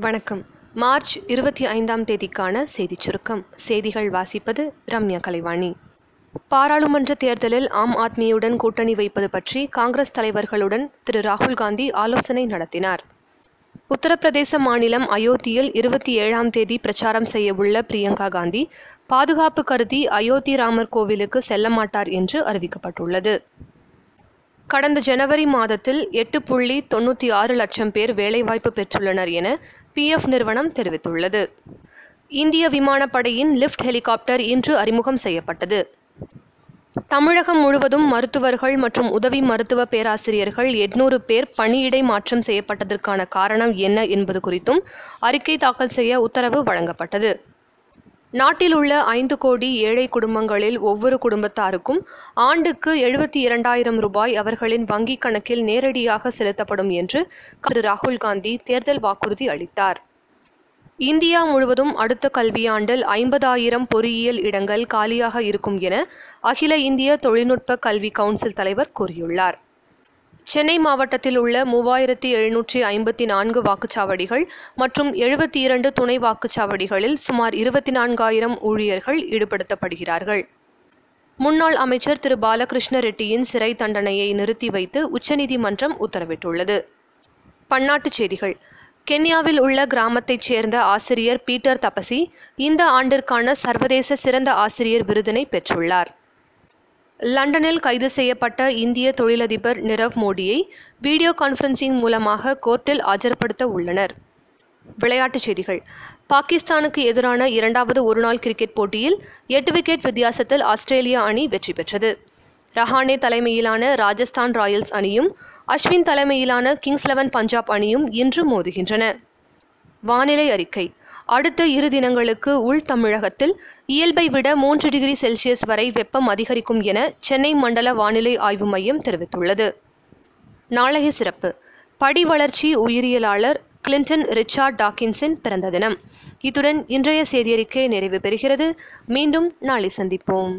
வணக்கம். மார்ச் இருபத்தி ஐந்தாம் தேதிக்கான செய்திச் சுருக்கம். செய்திகள் வாசிப்பது ரம்யா கலைவாணி. பாராளுமன்ற தேர்தலில் ஆம் ஆத்மியுடன் கூட்டணி வைப்பது பற்றி காங்கிரஸ் தலைவர்களுடன் திரு. ராகுல் காந்தி ஆலோசனை நடத்தினார். உத்தரப்பிரதேச மாநிலம் அயோத்தியில் இருபத்தி ஏழாம் தேதி பிரச்சாரம் செய்யவுள்ள பிரியங்கா காந்தி பாதுகாப்பு கருதி அயோத்தி ராமர் கோவிலுக்கு செல்ல மாட்டார் என்று அறிவிக்கப்பட்டுள்ளது. கடந்த ஜனவரி மாதத்தில் எட்டு புள்ளி தொண்ணூற்றி ஆறு லட்சம் பேர் வேலைவாய்ப்பு பெற்றுள்ளனர் என பிஎஃப் நிறுவனம் தெரிவித்துள்ளது. இந்திய விமானப்படையின் லிஃப்ட் ஹெலிகாப்டர் இன்று அறிமுகம் செய்யப்பட்டது. தமிழகம் முழுவதும் மருத்துவர்கள் மற்றும் உதவி மருத்துவ பேராசிரியர்கள் எட்நூறு பேர் பணியிடை மாற்றம் செய்யப்பட்டதற்கான காரணம் என்ன என்பது குறித்தும் அறிக்கை தாக்கல் செய்ய உத்தரவு வழங்கப்பட்டது. நாட்டில் உள்ள ஐந்து கோடி ஏழை குடும்பங்களில் ஒவ்வொரு குடும்பத்தாருக்கும் ஆண்டுக்கு எழுபத்தி இரண்டாயிரம் ரூபாய் அவர்களின் வங்கிக் கணக்கில் நேரடியாக செலுத்தப்படும் என்று திரு ராகுல் காந்தி தேர்தல் வாக்குறுதி அளித்தார். இந்தியா முழுவதும் அடுத்த கல்வியாண்டில் ஐம்பதாயிரம் பொறியியல் இடங்கள் காலியாக இருக்கும் என அகில இந்திய தொழில்நுட்ப கல்வி கவுன்சில் தலைவர் கூறியுள்ளார். சென்னை மாவட்டத்தில் உள்ள மூவாயிரத்தி எழுநூற்றி ஐம்பத்தி நான்கு வாக்குச்சாவடிகள் மற்றும் எழுபத்தி இரண்டு துணை வாக்குச்சாவடிகளில் சுமார் இருபத்தி நான்காயிரம் ஊழியர்கள் ஈடுபடுத்தப்படுகிறார்கள். முன்னாள் அமைச்சர் திரு பாலகிருஷ்ண ரெட்டியின் சிறை தண்டனையை நிறுத்தி வைத்து உச்சநீதிமன்றம் உத்தரவிட்டுள்ளது. பன்னாட்டுச் செய்திகள். கென்யாவில் உள்ள கிராமத்தைச் சேர்ந்த ஆசிரியர் பீட்டர் தபசி இந்த ஆண்டிற்கான சர்வதேச சிறந்த ஆசிரியர் விருதினை பெற்றுள்ளார். லண்டனில் கைது செய்யப்பட்ட இந்திய தொழிலதிபர் நிரவ் மோடியை வீடியோ கான்ஃபரன்சிங் மூலமாக கோர்ட்டில் ஆஜர்படுத்த உள்ளனர். விளையாட்டுச் செய்திகள். பாகிஸ்தானுக்கு எதிரான இரண்டாவது ஒருநாள் கிரிக்கெட் போட்டியில் எட்டு விக்கெட் வித்தியாசத்தில் ஆஸ்திரேலியா அணி வெற்றி பெற்றது. ரஹானே தலைமையிலான ராஜஸ்தான் ராயல்ஸ் அணியும் அஸ்வின் தலைமையிலான கிங்ஸ் லெவன் பஞ்சாப் அணியும் இன்று மோதுகின்றன. வானிலை அறிக்கை. அடுத்த இரு தினங்களுக்கு உள் தமிழகத்தில் இயல்பை விட மூன்று டிகிரி செல்சியஸ் வரை வெப்பம் அதிகரிக்கும் என சென்னை மண்டல வானிலை ஆய்வு மையம் தெரிவித்துள்ளது. நாளைய சிறப்பு. படி வளர்ச்சி உயிரியலாளர் கிளின்டன் ரிச்சார்ட் டாக்கின்சன் பிறந்த தினம். இத்துடன் இன்றைய செய்தியறிக்கை நிறைவு பெறுகிறது. மீண்டும் நாளை சந்திப்போம்.